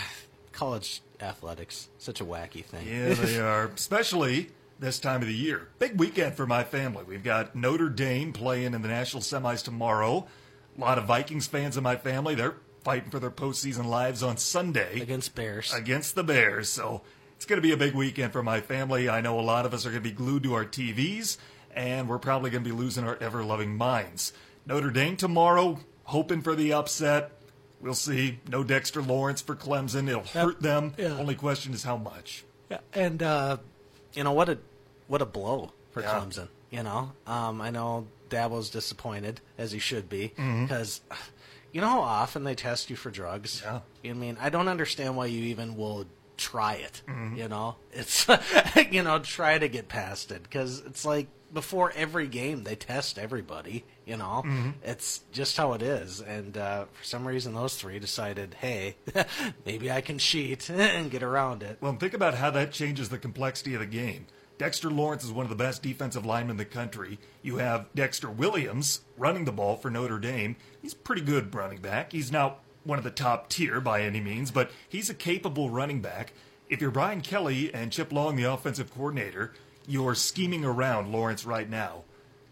college athletics such a wacky thing. Yeah, they are. Especially this time of the year. Big weekend for my family. We've got Notre Dame playing in the national semis tomorrow. A lot of Vikings fans in my family. They're fighting for their postseason lives on Sunday against Bears. against the Bears. So it's going to be a big weekend for my family. I know a lot of us are going to be glued to our TVs, and we're probably going to be losing our ever loving minds. Notre Dame tomorrow, hoping for the upset. We'll see. No Dexter Lawrence for Clemson. It'll hurt them. yeah. Only question is how much. Yeah, and uh, you know what a what a blow for Yeah. Clemson. You know, um, I know Dabo's disappointed as he should be Mm-hmm. You know how often they test you for drugs? Yeah. I mean, I don't understand why you even will try it. You know, it's you know try to get past it because it's like before every game they test everybody. You know, it's just how it is. And uh, for some reason, those three decided, hey, maybe I can cheat and get around it. Well, think about how that changes the complexity of the game. Dexter Lawrence is one of the best defensive linemen in the country. You have Dexter Williams running the ball for Notre Dame. He's pretty good running back. He's not one of the top tier by any means, but he's a capable running back. If you're Brian Kelly and Chip Long, the offensive coordinator, you're scheming around Lawrence right now.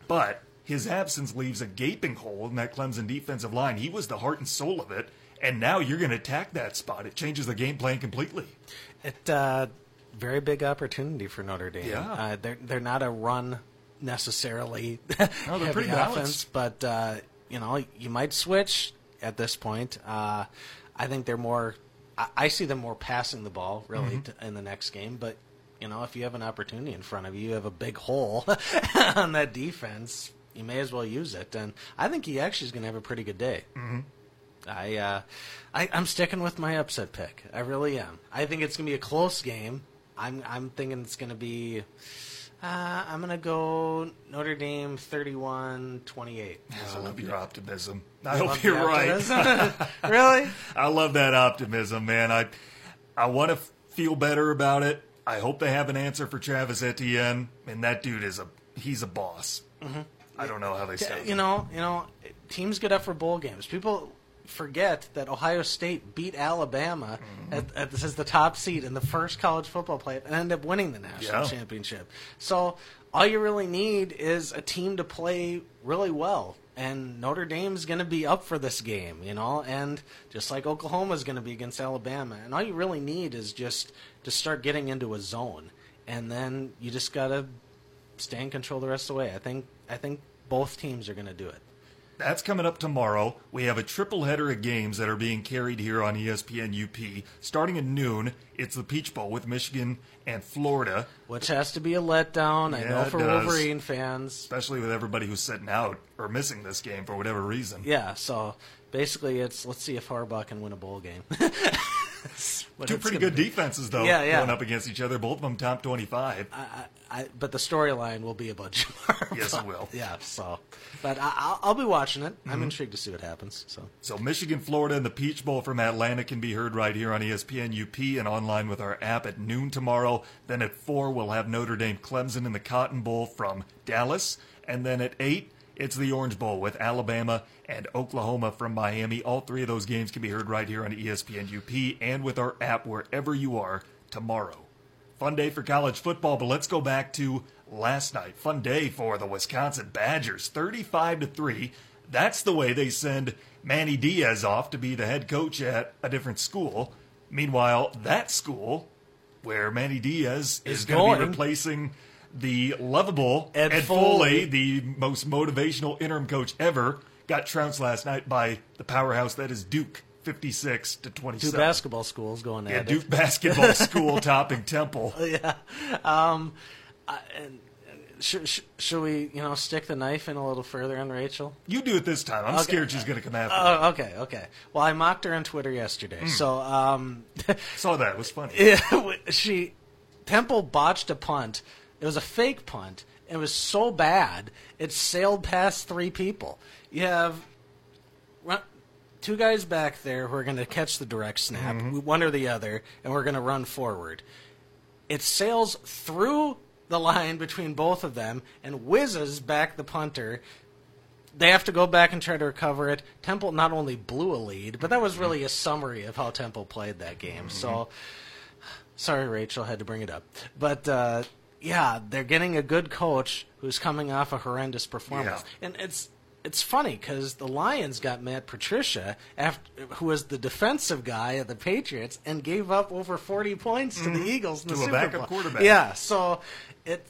But his absence leaves a gaping hole in that Clemson defensive line. He was the heart and soul of it, and now you're going to attack that spot. It changes the game plan completely. It uh, very big opportunity for Notre Dame. Yeah. uh, they're they're not a run necessarily No, they're heavy pretty offense, balanced. but uh, you know you might switch at this point. Uh, I think they're more. I, I see them more passing the ball really Mm-hmm. to, in the next game, but. You know, if you have an opportunity in front of you, you have a big hole on that defense. You may as well use it, and I think he actually is going to have a pretty good day. I, uh, I I'm sticking with my upset pick. I really am. I think it's gonna be a close game. I'm I'm thinking it's gonna be. Uh, I'm gonna go Notre Dame 31-28. I love your optimism. I Love hope you're right. really? I love that optimism, man. I I want to feel better about it. I hope they have an answer for Travis Etienne, and that dude is a he's a boss. I don't know how they say. You know, you know, teams get up for bowl games. People forget that Ohio State beat Alabama mm-hmm. at, at, as the top seed in the first college football play and end up winning the national Yeah. championship. So all you really need is a team to play really well. And Notre Dame's going to be up for this game, you know, and just like Oklahoma's going to be against Alabama. And all you really need is just to start getting into a zone. And then you just got to stay in control the rest of the way. I think I think both teams are going to do it. That's coming up tomorrow. We have a triple header of games that are being carried here on ESPN UP. Starting at noon, it's the Peach Bowl with Michigan and Florida, Which has to be a letdown. I know for. Wolverine fans. especially with everybody who's sitting out or missing this game for whatever reason. Yeah, so basically it's let's see if Harbaugh can win a bowl game. What Two pretty good be. defenses, though, Yeah, yeah. going up against each other. Both of them top 25. I, I, but the storyline will be a bunch of Harbaugh. Yes, it will. Yeah, so. But I, I'll, I'll be watching it. Mm-hmm. I'm intrigued to see what happens. So. So Michigan, Florida, and the Peach Bowl from Atlanta can be heard right here on ESPN UP and online with our app at noon tomorrow. Then at four, we'll have Notre Dame, Clemson, in the Cotton Bowl from Dallas, and then at eight, it's the Orange Bowl with Alabama and Oklahoma from Miami. All three of those games can be heard right here on ESPN UP and with our app wherever you are tomorrow. Fun day for college football, but let's go back to last night. Fun day for the Wisconsin Badgers, 35 to 3. That's the way they send Manny Diaz off to be the head coach at a different school. Meanwhile, that school where Manny Diaz is, Is going to be replacing the lovable Ed Ed, Foley. Foley, the most motivational interim coach ever, got trounced last night by the powerhouse that is Duke, 56 to Two 27. basketball schools going Yeah, at it. Duke basketball school topping Temple. yeah. Um, I, and, should, should, should we, you know, stick the knife in a little further on Rachel? You do it this time. I'm Okay. scared she's going to come after me. Oh, okay, okay. Well, I mocked her on Twitter yesterday. So, um, Saw that. It was funny. Yeah, she Temple botched a punt. It was a fake punt. It was so bad it sailed past three people. You have two guys back there who are going to catch the direct snap, mm-hmm. one or the other, and we're going to run forward. It sails through the line between both of them and whizzes back the punter. They have to go back and try to recover it. Temple not only blew a lead, but that was mm-hmm. really a summary of how Temple played that game. So mm-hmm. sorry, Rachel, had to bring it up. But uh, yeah, they're getting a good coach who's coming off a horrendous performance, and it's it's funny because the Lions got Matt Patricia, after, who was the defensive guy of the Patriots, and gave up over forty points to the Eagles in the Mm-hmm. To a Super backup Bowl. quarterback. Yeah, so it.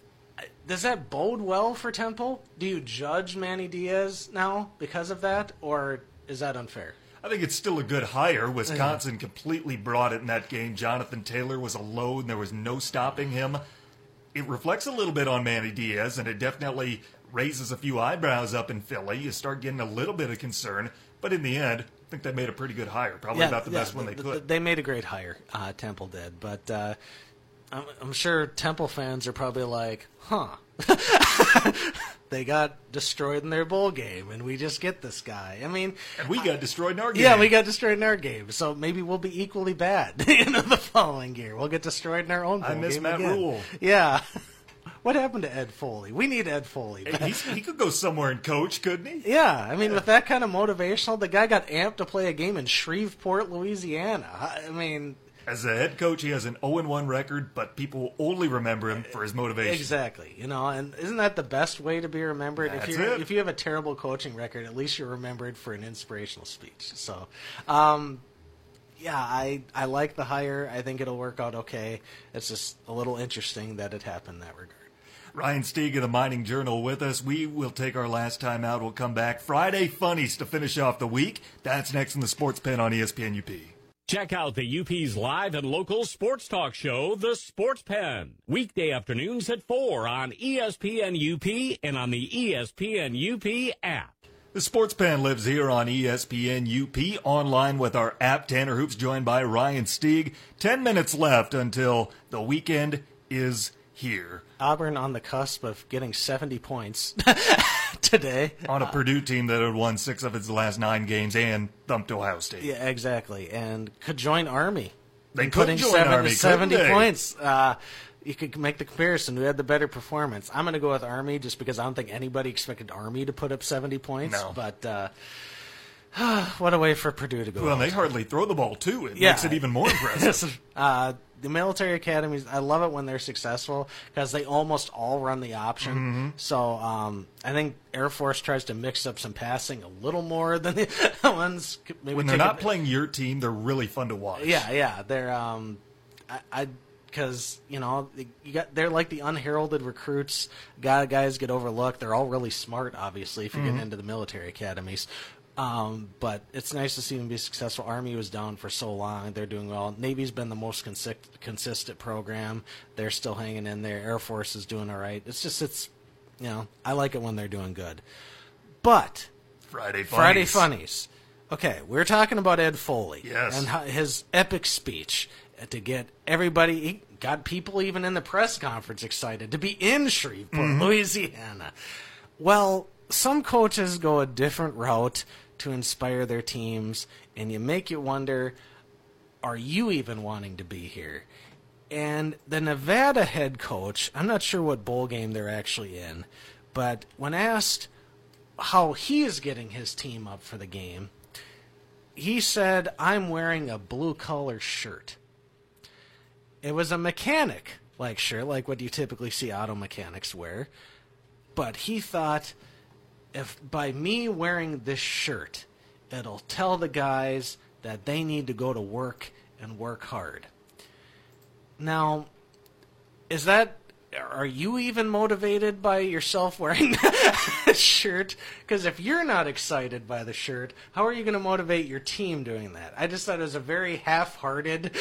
Does that bode well for Temple? Do you judge Manny Diaz now because of that, or is that unfair? I think it's still a good hire. Wisconsin completely brought it in that game. Jonathan Taylor was alone. There was no stopping him. It reflects a little bit on Manny Diaz, and it definitely raises a few eyebrows up in Philly. You start getting a little bit of concern. But in the end, I think they made a pretty good hire, probably about the best one they th- could. They made a great hire. Uh, Temple did, but uh, I'm, I'm sure Temple fans are probably like, "Huh." they got destroyed in their bowl game, and we just get this guy. I mean, and we got destroyed in our game. yeah, we got destroyed in our game, so maybe we'll be equally bad you know, the following year. We'll get destroyed in our own bowl I miss game Matt again. Rule. Yeah. What happened to Ed Foley? We need Ed Foley. He's, he could go somewhere and coach, couldn't he? Yeah, I mean, with that kind of motivational, the guy got amped to play a game in Shreveport, Louisiana. I mean, As a head coach, he has an 0 1 record, but people only remember him for his motivation. exactly. You know, and isn't that the best way to be remembered? That's if you if you have a terrible coaching record, at least you're remembered for an inspirational speech. So, um, yeah, I I like the hire. I think it'll work out okay. It's just a little interesting that it happened in that regard. Ryan Stieg of the Mining Journal with us. We will take our last time out. We'll come back Friday funnies to finish off the week. That's next in the Sports Pen on ESPN UP. Check out the UP's live and local sports talk show, The Sports Pen. Weekday afternoons at 4 on ESPN UP and on the ESPN UP app. The Sports Pen lives here on ESPN UP, online with our app Tanner Hoops, joined by Ryan Stieg. Ten minutes left until the weekend is here. Auburn on the cusp of getting 70 points today. On a Purdue team that had won six of its last nine games and thumped Ohio State. Yeah, exactly, and could join Army. They in could join seven, Army, 70 they? points. Uh, you could make the comparison. Who had the better performance? I'm going to go with Army just because I don't think anybody expected Army to put up 70 points. No. But uh, what a way for Purdue to go. Well, they hardly throw the ball, too. It Yeah. makes it even more impressive. uh, the military academies, I love it when they're successful because they almost all run the option. Mm-hmm. So um, I think Air Force tries to mix up some passing a little more than the ones. Maybe when they're take a not playing your team, they're really fun to watch. Yeah, yeah, they're um, I. because you know you got they're like the unheralded recruits. Guy guys get overlooked. They're all really smart, obviously, if you Mm-hmm. get into the military academies. Um, but it's nice to see them be successful. Army was down for so long; they're doing well. Navy's been the most consi- consistent program. They're still hanging in there. Air Force is doing all right. It's just it's you know I like it when they're doing good. But Friday funnies. Friday funnies. Okay, we're talking about Ed Foley Yes. and his epic speech to get everybody, he got people even in the press conference excited to be in Shreveport, Louisiana. Well, some coaches go a different route to inspire their teams, and you make you wonder: Are you even wanting to be here? And the Nevada head coach, I'm not sure what bowl game they're actually in, but when asked how he is getting his team up for the game, he said, I'm wearing a blue collar shirt. It was a mechanic like shirt, like what you typically see auto mechanics wear. But he thought, if by me wearing this shirt, it'll tell the guys that they need to go to work and work hard. Now, is that are you even motivated by yourself wearing that shirt? Because if you're not excited by the shirt, how are you going to motivate your team doing that? I just thought it was a very half-hearted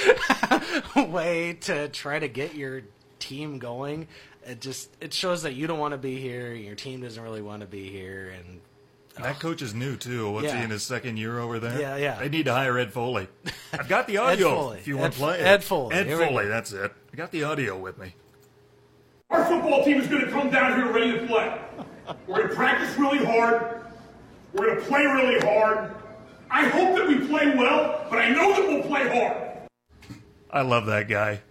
way to try to get your team going. It just it shows that you don't want to be here, your team doesn't really want to be here, and And that oh. coach is new too. What's he in his second year over there? Yeah, yeah. They need to hire Ed Foley. I've got the audio. Foley. If you want to play it. Ed Foley. Ed Here Foley. That's it. I got the audio with me. Our football team is going to come down here ready to play. We're going to practice really hard. We're going to play really hard. I hope that we play well, but I know that we'll play hard. I love that guy.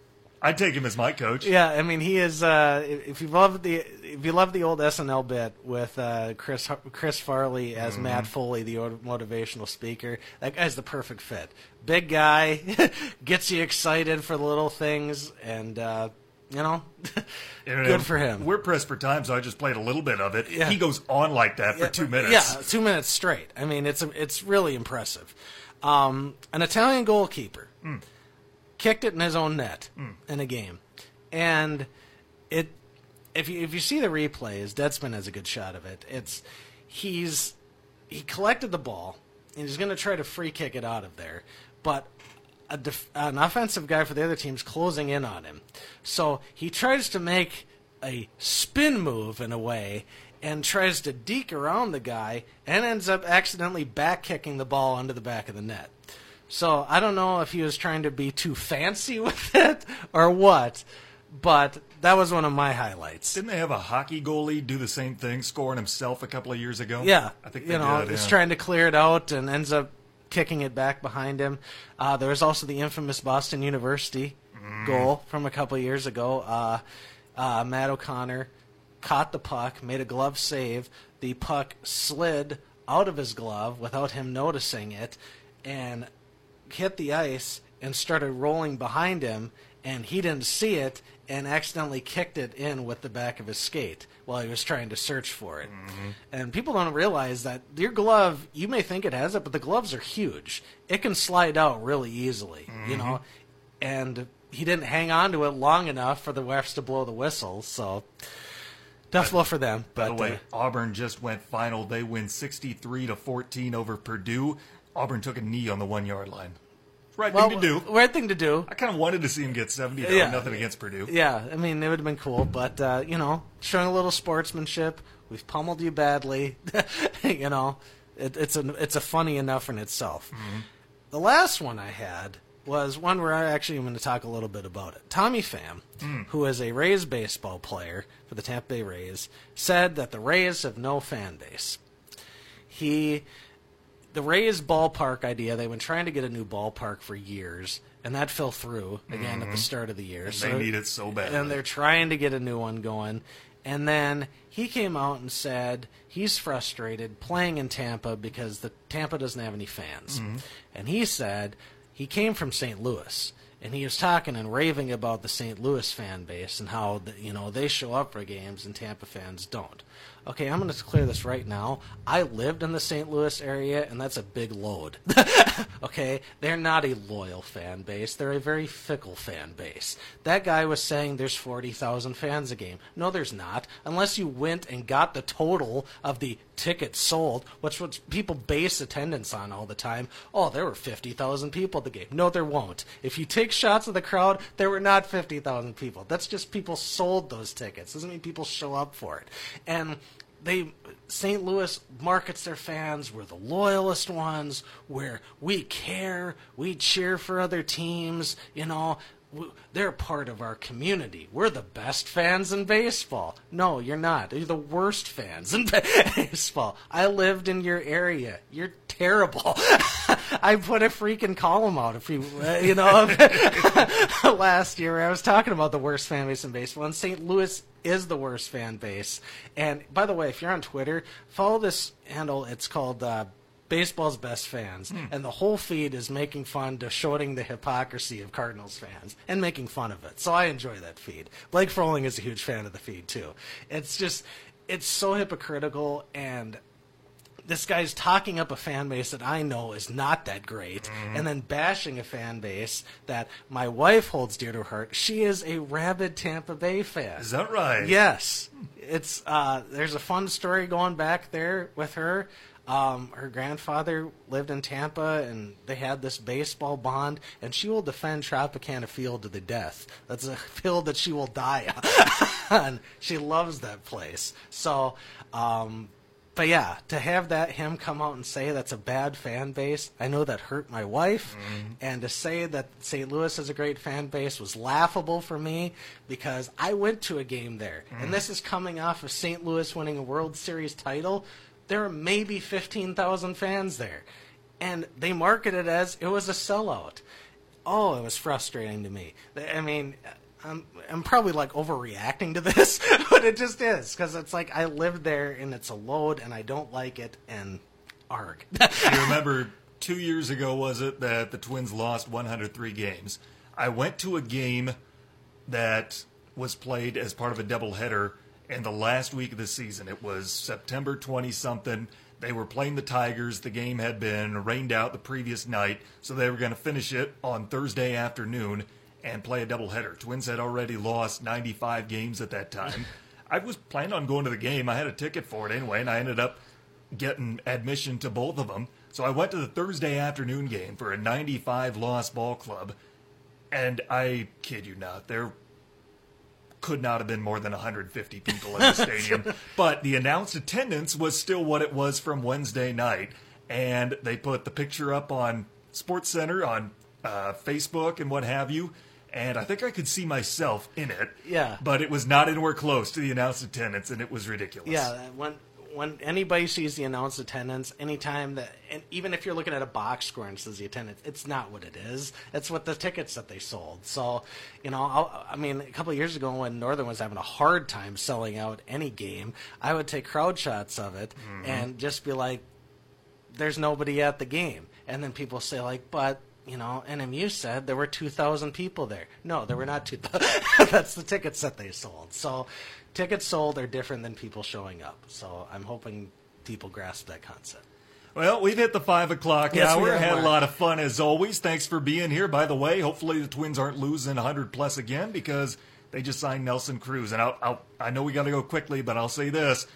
I'd take him as my coach. Yeah, I mean he is. Uh, if you love the if you love the old SNL bit with uh, Chris Chris Farley as Mm-hmm. Matt Foley, the motivational speaker, that guy's the perfect fit. Big guy, gets you excited for the little things, and uh, you know, good for him. We're pressed for time, so I just played a little bit of it. Yeah. He goes on like that for two minutes. Yeah, two minutes straight. I mean, it's it's really impressive. Um, an Italian goalkeeper Hmm. Kicked it in his own net hmm. in a game, and it. If you if you see the replays, Deadspin has a good shot of it. It's he's he collected the ball and he's going to try to free kick it out of there, but a def- an offensive guy for the other team's closing in on him. So he tries to make a spin move in a way, and tries to deke around the guy and ends up accidentally back kicking the ball under the back of the net. So I don't know if he was trying to be too fancy with it or what, but that was one of my highlights. Didn't they have a hockey goalie do the same thing, scoring himself a couple of years ago? Yeah, I think you know did, he's yeah. trying to clear it out and ends up kicking it back behind him. Uh, there was also the infamous Boston University Mm. goal from a couple of years ago. Uh, uh, Matt O'Connor caught the puck, made a glove save. The puck slid out of his glove without him noticing it, and hit the ice and started rolling behind him, and he didn't see it and accidentally kicked it in with the back of his skate while he was trying to search for it. And people don't realize that your glove, you may think it has it, but the gloves are huge. It can slide out really easily, you know. And he didn't hang on to it long enough for the refs to blow the whistle, so tough blow for them. By But the way, uh, Auburn just went final. They win 63 to 14 over Purdue. Auburn took a knee on the one yard line. Right well, thing to do. right thing to do. I kind of wanted to see him get 70, though. Yeah. Nothing against Purdue. Yeah, I mean, it would have been cool, but, uh, you know, showing a little sportsmanship. We've pummeled you badly. you know, it, it's, a, it's a funny enough in itself. The last one I had was one where I actually am going to talk a little bit about it. Tommy Pham, who is a Rays baseball player for the Tampa Bay Rays, said that the Rays have no fan base. He the Rays ballpark idea, they've been trying to get a new ballpark for years, and that fell through again at the start of the year. Mm-hmm. they need it so bad. And they're trying to get a new one going. And then he came out and said he's frustrated playing in Tampa because the Tampa doesn't have any fans. Mm-hmm. And he said he came from St. Louis and he was talking and raving about the St. Louis fan base and how you know they show up for games and Tampa fans don't. Okay, I'm going to clear this right now. I lived in the St. Louis area, and that's a big load. okay, they're not a loyal fan base; they're a very fickle fan base. That guy was saying there's 40,000 fans a game. No, there's not, unless you went and got the total of the tickets sold, which what people base attendance on all the time. Oh, there were 50,000 people at the game. No, there won't. If you take shots of the crowd, there were not 50,000 people. That's just people sold those tickets. Doesn't mean people show up for it. And they St. Louis markets their fans. We're the loyalist ones. Where we care, we cheer for other teams. You know, they're part of our community. We're the best fans in baseball. No, you're not. You're the worst fans in baseball. I lived in your area. You're terrible. I put a freaking column out a few, uh, you know, last year. I was talking about the worst fan base in baseball, and St. Louis is the worst fan base. And by the way, if you're on Twitter, follow this handle. It's called uh, Baseball's Best Fans, and the whole feed is making fun to showing the hypocrisy of Cardinals fans and making fun of it. So I enjoy that feed. Blake Froling is a huge fan of the feed too. It's just, it's so hypocritical and this guy's talking up a fan base that I know is not that great, and then bashing a fan base that my wife holds dear to her heart. She is a rabid Tampa Bay fan. Is that right? Yes, it's uh, there's a fun story going back there with her. Um, her grandfather lived in Tampa, and they had this baseball bond, and she will defend Tropicana Field to the death. That's a field that she will die on. she loves that place. So, um, but yeah, to have that him come out and say that's a bad fan base, I know that hurt my wife, and to say that St. Louis has a great fan base was laughable for me because I went to a game there, and this is coming off of St. Louis winning a World Series title. There are maybe fifteen thousand fans there, and they marketed it as it was a sellout. Oh, it was frustrating to me. I mean, I'm I'm probably like overreacting to this, but it just is because it's like I lived there and it's a load and I don't like it and arg. you remember two years ago, was it, that the Twins lost 103 games? I went to a game that was played as part of a doubleheader in the last week of the season. It was September 20 something. They were playing the Tigers. The game had been rained out the previous night, so they were going to finish it on Thursday afternoon and play a doubleheader. Twins had already lost 95 games at that time. I was planning on going to the game. I had a ticket for it anyway, and I ended up getting admission to both of them. So I went to the Thursday afternoon game for a 95 loss ball club, and I kid you not, their could not have been more than 150 people in the stadium. but the announced attendance was still what it was from Wednesday night. And they put the picture up on Sports Center, on uh, Facebook, and what have you. And I think I could see myself in it. Yeah. But it was not anywhere close to the announced attendance, and it was ridiculous. Yeah, when anybody sees the announced attendance, anytime that, and even if you're looking at a box score and says the attendance, it's not what it is. It's what the tickets that they sold. So, you know, I'll, I mean, a couple of years ago when Northern was having a hard time selling out any game, I would take crowd shots of it mm-hmm. and just be like, "There's nobody at the game," and then people say like, "But." You know, NMU said there were 2,000 people there. No, there were not 2,000. That's the tickets that they sold. So, tickets sold are different than people showing up. So, I'm hoping people grasp that concept. Well, we've hit the five o'clock Yes, we hour. have, Had a lot of fun as always. Thanks for being here. By the way, hopefully the Twins aren't losing 100 plus again because they just signed Nelson Cruz. And I'll, I'll, I know we got to go quickly, but I'll say this: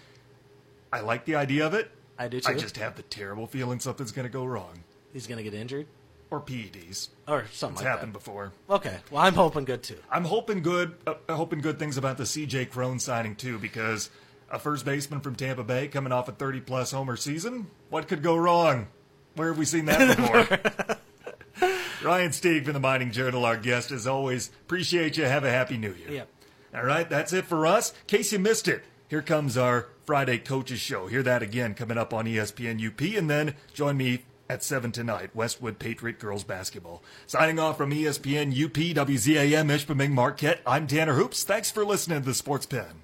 I like the idea of it. I do I just have the terrible feeling something's going to go wrong, He's going to get injured or PEDs. or something It's like happened before. Okay. Well, I'm hoping good too. I'm hoping good, uh, hoping good things about the CJ Cron signing too, because a first baseman from Tampa Bay coming off a 30 plus homer season, what could go wrong? Where have we seen that before? Ryan Stieg from the Mining Journal, our guest as always. Appreciate you. Have a happy New Year. Yep. All right, that's it for us. In case you missed it, here comes our Friday Coaches Show. Hear that again coming up on ESPN UP, and then join me at 7 tonight, Westwood Patriot Girls Basketball. Signing off from ESPN UP, WZAM, Ishpeming Marquette, I'm Tanner Hoops. Thanks for listening to the Sports Pen.